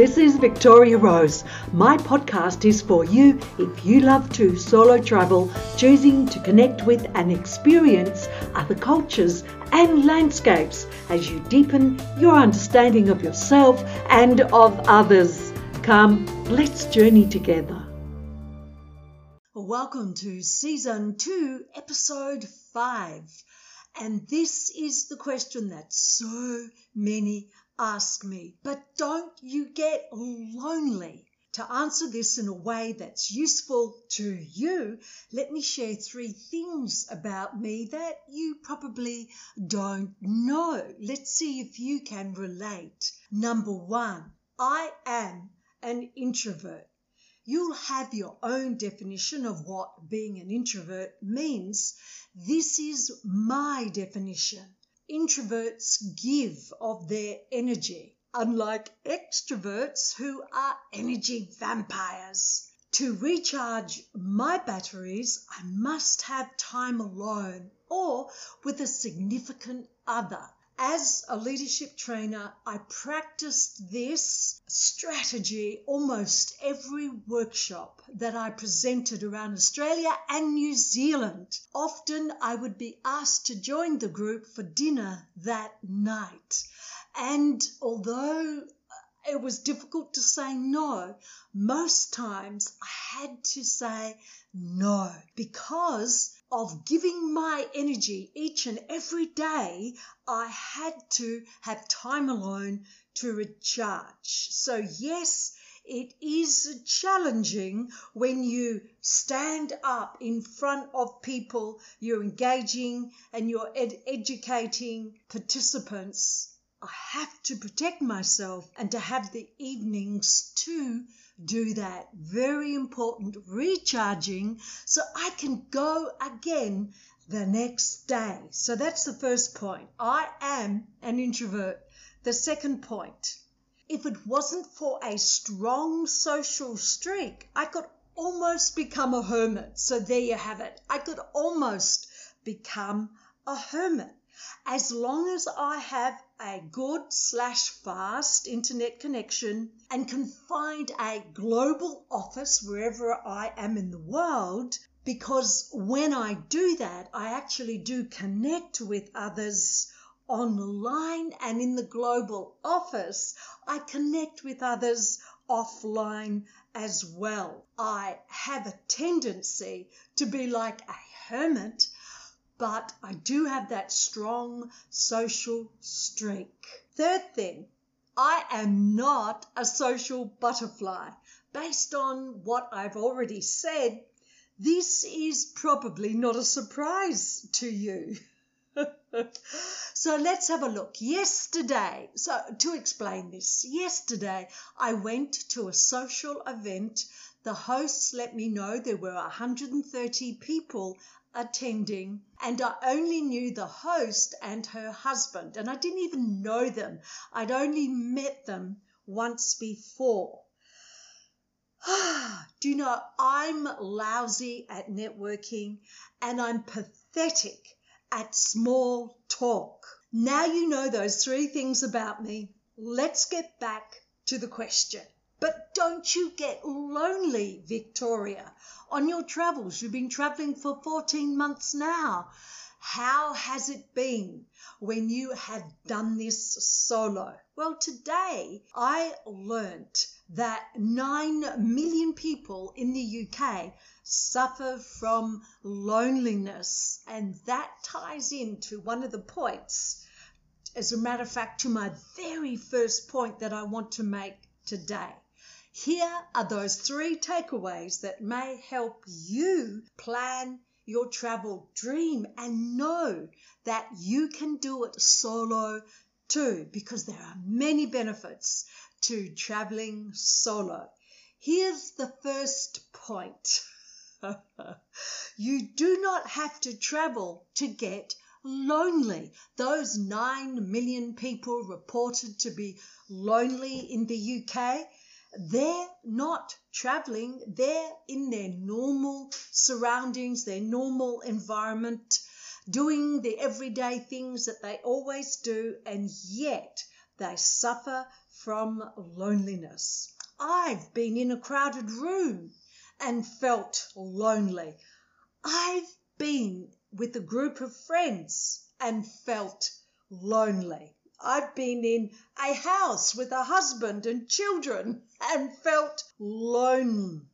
this is Victoria Rose. My podcast is for you if you love to solo travel, choosing to connect with and experience other cultures and landscapes as you deepen your understanding of yourself and of others. Come, let's journey together. Welcome to season two, episode five. And this is the question that so many ask me, but don't you get lonely? To answer this in a way that's useful to you, let me share three things about me that you probably don't know. Let's see if you can relate. Number one, I am an introvert. You'll have your own definition of what being an introvert means. This is my definition. Introverts give of their energy, unlike extroverts who are energy vampires. To recharge my batteries, I must have time alone or with a significant other as a leadership trainer, I practiced this strategy almost every workshop that I presented around Australia and New Zealand. Often I would be asked to join the group for dinner that night. And although uh, it was difficult to say no. Most times I had to say no because of giving my energy each and every day. I had to have time alone to recharge. So, yes, it is challenging when you stand up in front of people, you're engaging and you're ed- educating participants I have to protect myself and to have the evenings to do that. Very important recharging so I can go again the next day. So that's the first point. I am an introvert. The second point, if it wasn't for a strong social streak, I could almost become a hermit. So there you have it. I could almost become a hermit as long as I have a good slash fast internet connection and can find a global office wherever I am in the world, because when I do that, I actually do connect with others online and in the global office, I connect with others offline as well. I have a tendency to be like a hermit but I do have that strong social streak. Third thing, I am not a social butterfly. Based on what I've already said, this is probably not a surprise to you. so let's have a look. Yesterday, so to explain this, yesterday I went to a social event. The hosts let me know there were 130 people attending, and I only knew the host and her husband, and I didn't even know them. I'd only met them once before. Do you know, I'm lousy at networking and I'm pathetic at small talk. Now you know those three things about me. Let's get back to the question. But don't you get lonely, Victoria, on your travels? You've been traveling for 14 months now. How has it been when you have done this solo? Well, today I learnt that 9 million people in the UK suffer from loneliness, and that ties into one of the points, as a matter of fact, to my very first point that I want to make today. Here are those three takeaways that may help you plan your travel dream and know that you can do it solo too, because there are many benefits to traveling solo. Here's the first point you do not have to travel to get lonely. Those 9 million people reported to be lonely in the UK they're not traveling, they're in their normal surroundings, their normal environment, doing the everyday things that they always do, and yet they suffer from loneliness. I've been in a crowded room and felt lonely. I've been with a group of friends and felt lonely. I've been in a house with a husband and children and felt lonely.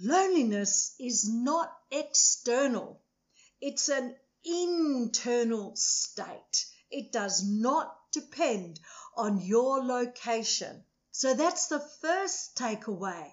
Loneliness is not external, it's an internal state. It does not depend on your location. So that's the first takeaway.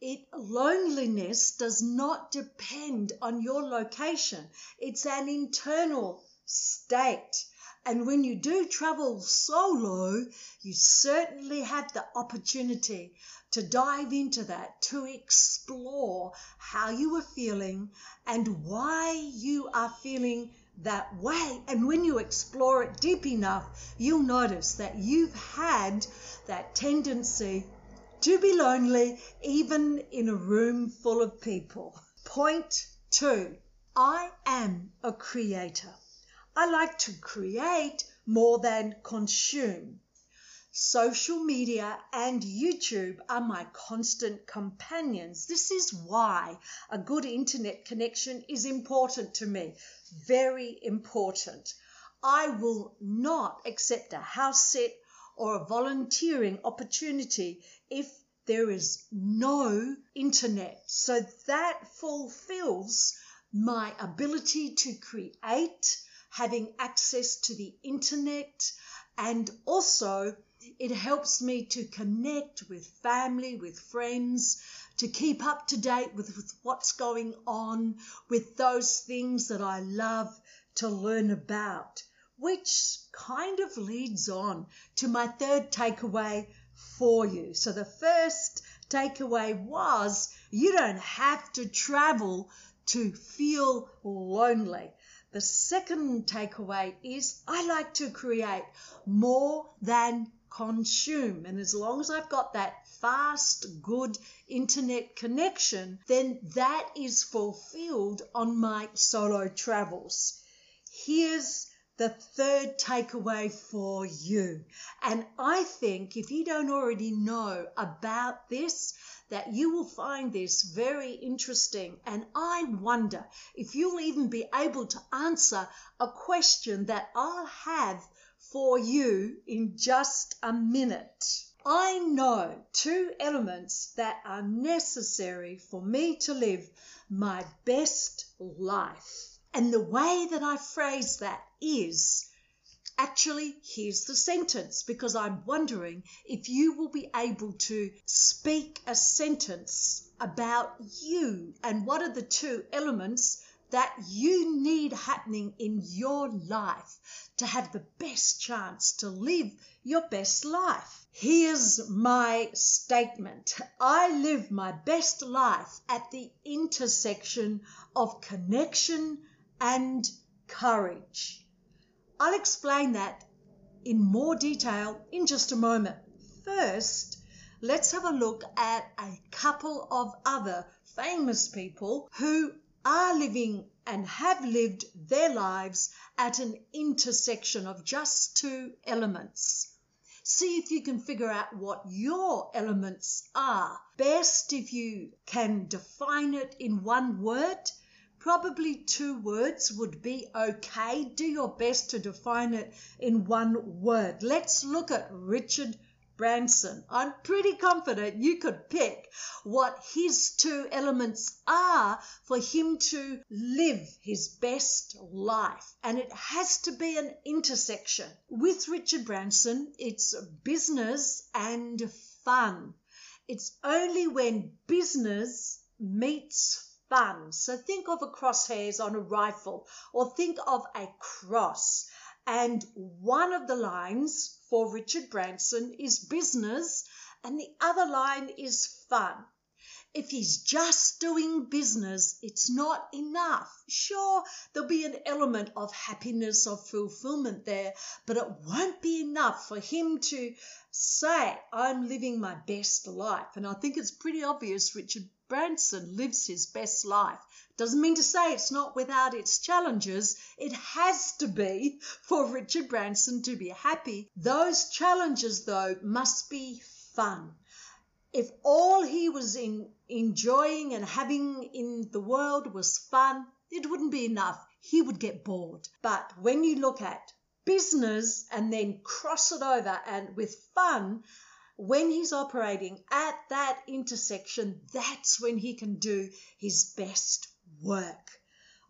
It loneliness does not depend on your location. It's an internal state. And when you do travel solo, you certainly have the opportunity to dive into that, to explore how you are feeling and why you are feeling that way. And when you explore it deep enough, you'll notice that you've had that tendency to be lonely even in a room full of people. Point two I am a creator. I like to create more than consume. Social media and YouTube are my constant companions. This is why a good internet connection is important to me. Very important. I will not accept a house sit or a volunteering opportunity if there is no internet. So that fulfills my ability to create, having access to the internet, and also it helps me to connect with family, with friends, to keep up to date with, with what's going on, with those things that I love to learn about which kind of leads on to my third takeaway for you. So, the first takeaway was you don't have to travel to feel lonely. The second takeaway is I like to create more than consume. And as long as I've got that fast, good internet connection, then that is fulfilled on my solo travels. Here's the third takeaway for you. And I think if you don't already know about this, that you will find this very interesting. And I wonder if you'll even be able to answer a question that I'll have for you in just a minute. I know two elements that are necessary for me to live my best life. And the way that I phrase that is actually, here's the sentence because I'm wondering if you will be able to speak a sentence about you and what are the two elements that you need happening in your life to have the best chance to live your best life. Here's my statement I live my best life at the intersection of connection and courage. I'll explain that in more detail in just a moment. First, let's have a look at a couple of other famous people who are living and have lived their lives at an intersection of just two elements. See if you can figure out what your elements are. Best if you can define it in one word Probably two words would be okay. Do your best to define it in one word. Let's look at Richard Branson. I'm pretty confident you could pick what his two elements are for him to live his best life. And it has to be an intersection. With Richard Branson, it's business and fun. It's only when business meets So think of a crosshairs on a rifle or think of a cross. And one of the lines for Richard Branson is business and the other line is fun. If he's just doing business, it's not enough. Sure, there'll be an element of happiness, of fulfillment there, but it won't be enough for him to say, I'm living my best life. And I think it's pretty obvious Richard Branson lives his best life Doesn't mean to say it's not without its challenges. It has to be for Richard Branson to be happy. Those challenges, though, must be fun. If all he was in, enjoying and having in the world was fun, it wouldn't be enough. He would get bored. But when you look at business and then cross it over and with fun, when he's operating at that intersection, that's when he can do his best work.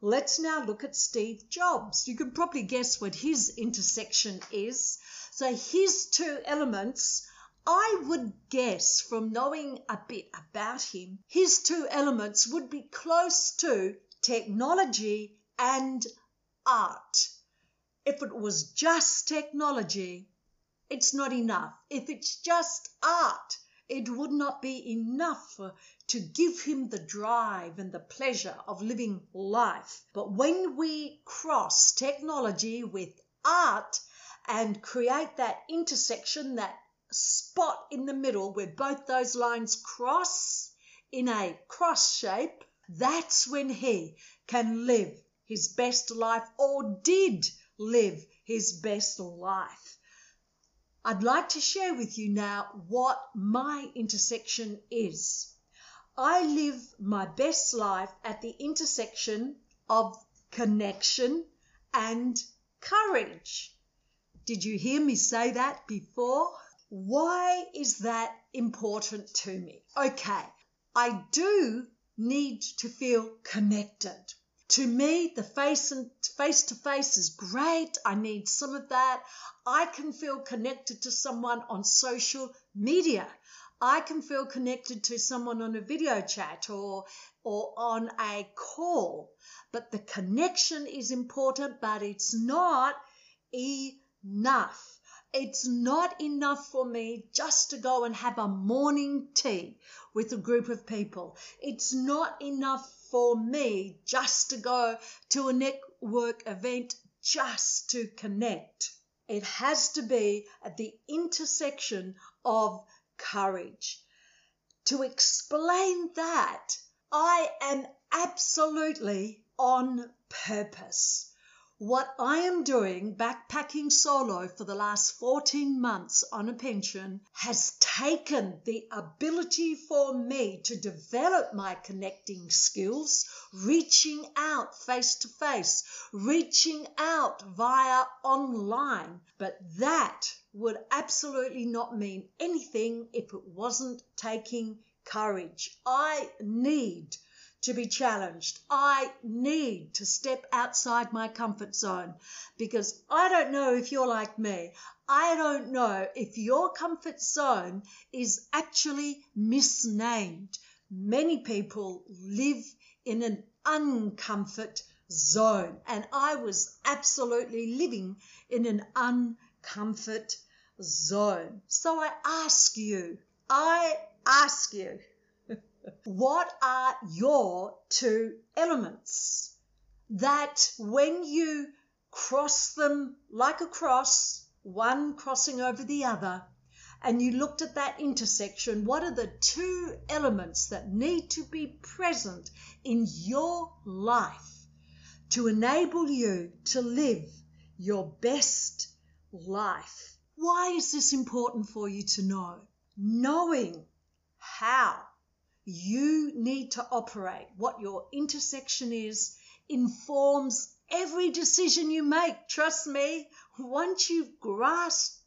Let's now look at Steve Jobs. You can probably guess what his intersection is. So, his two elements, I would guess from knowing a bit about him, his two elements would be close to technology and art. If it was just technology, it's not enough. If it's just art, it would not be enough to give him the drive and the pleasure of living life. But when we cross technology with art and create that intersection, that spot in the middle where both those lines cross in a cross shape, that's when he can live his best life or did live his best life. I'd like to share with you now what my intersection is. I live my best life at the intersection of connection and courage. Did you hear me say that before? Why is that important to me? Okay, I do need to feel connected. To me, the face and face to face is great. I need some of that. I can feel connected to someone on social media. I can feel connected to someone on a video chat or or on a call. But the connection is important, but it's not enough. It's not enough for me just to go and have a morning tea with a group of people. It's not enough for me just to go to a network event just to connect. It has to be at the intersection of courage. To explain that, I am absolutely on purpose. What I am doing backpacking solo for the last 14 months on a pension has taken the ability for me to develop my connecting skills, reaching out face to face, reaching out via online. But that would absolutely not mean anything if it wasn't taking courage. I need to be challenged. I need to step outside my comfort zone because I don't know if you're like me. I don't know if your comfort zone is actually misnamed. Many people live in an uncomfort zone, and I was absolutely living in an uncomfort zone. So I ask you, I ask you, what are your two elements that when you cross them like a cross, one crossing over the other, and you looked at that intersection, what are the two elements that need to be present in your life to enable you to live your best life? Why is this important for you to know? Knowing how you need to operate, what your intersection is, informs every decision you make. Trust me, once you've grasped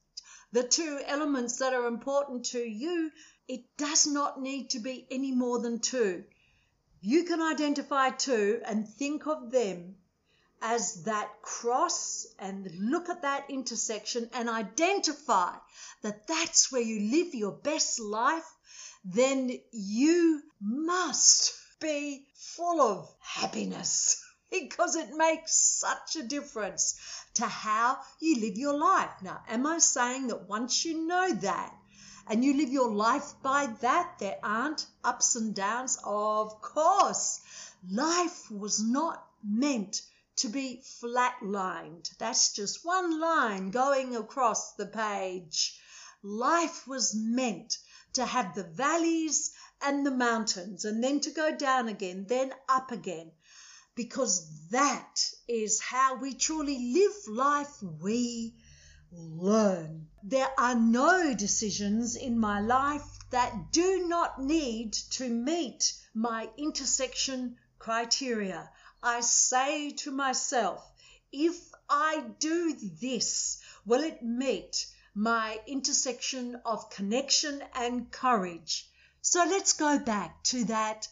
the two elements that are important to you, it does not need to be any more than two. You can identify two and think of them as that cross and look at that intersection and identify that that's where you live your best life then you must be full of happiness because it makes such a difference to how you live your life. Now, am I saying that once you know that and you live your life by that, there aren't ups and downs? Of course, life was not meant to be flatlined. That's just one line going across the page. Life was meant to have the valleys and the mountains, and then to go down again, then up again. because that is how we truly live life. We learn. There are no decisions in my life that do not need to meet my intersection criteria. I say to myself, if I do this, will it meet my intersection of connection and courage? So let's go back to that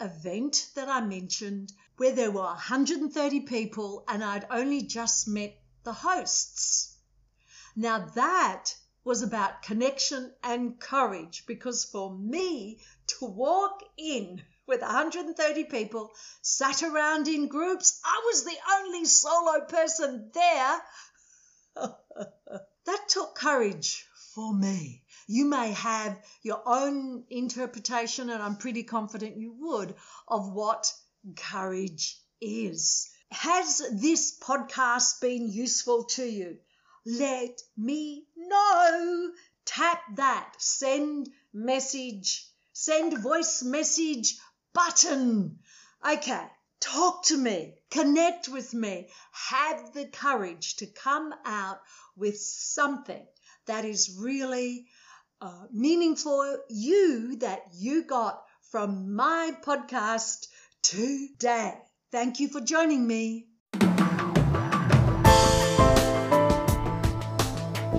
event that I mentioned where there were 130 people and I'd only just met the hosts. Now that was about connection and courage because for me to walk in with 130 people sat around in groups, I was the only solo person there. that took courage for me. You may have your own interpretation, and I'm pretty confident you would, of what courage is. Has this podcast been useful to you? Let me know. Tap that send message, send voice message button. Okay, talk to me, connect with me, have the courage to come out with something that is really uh, meaningful you that you got from my podcast today. Thank you for joining me.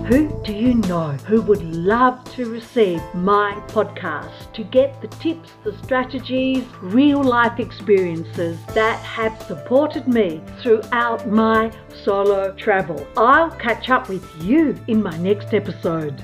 Who do you know who would love to receive my podcast to get the tips, the strategies, real life experiences that have supported me throughout my solo travel? I'll catch up with you in my next episode.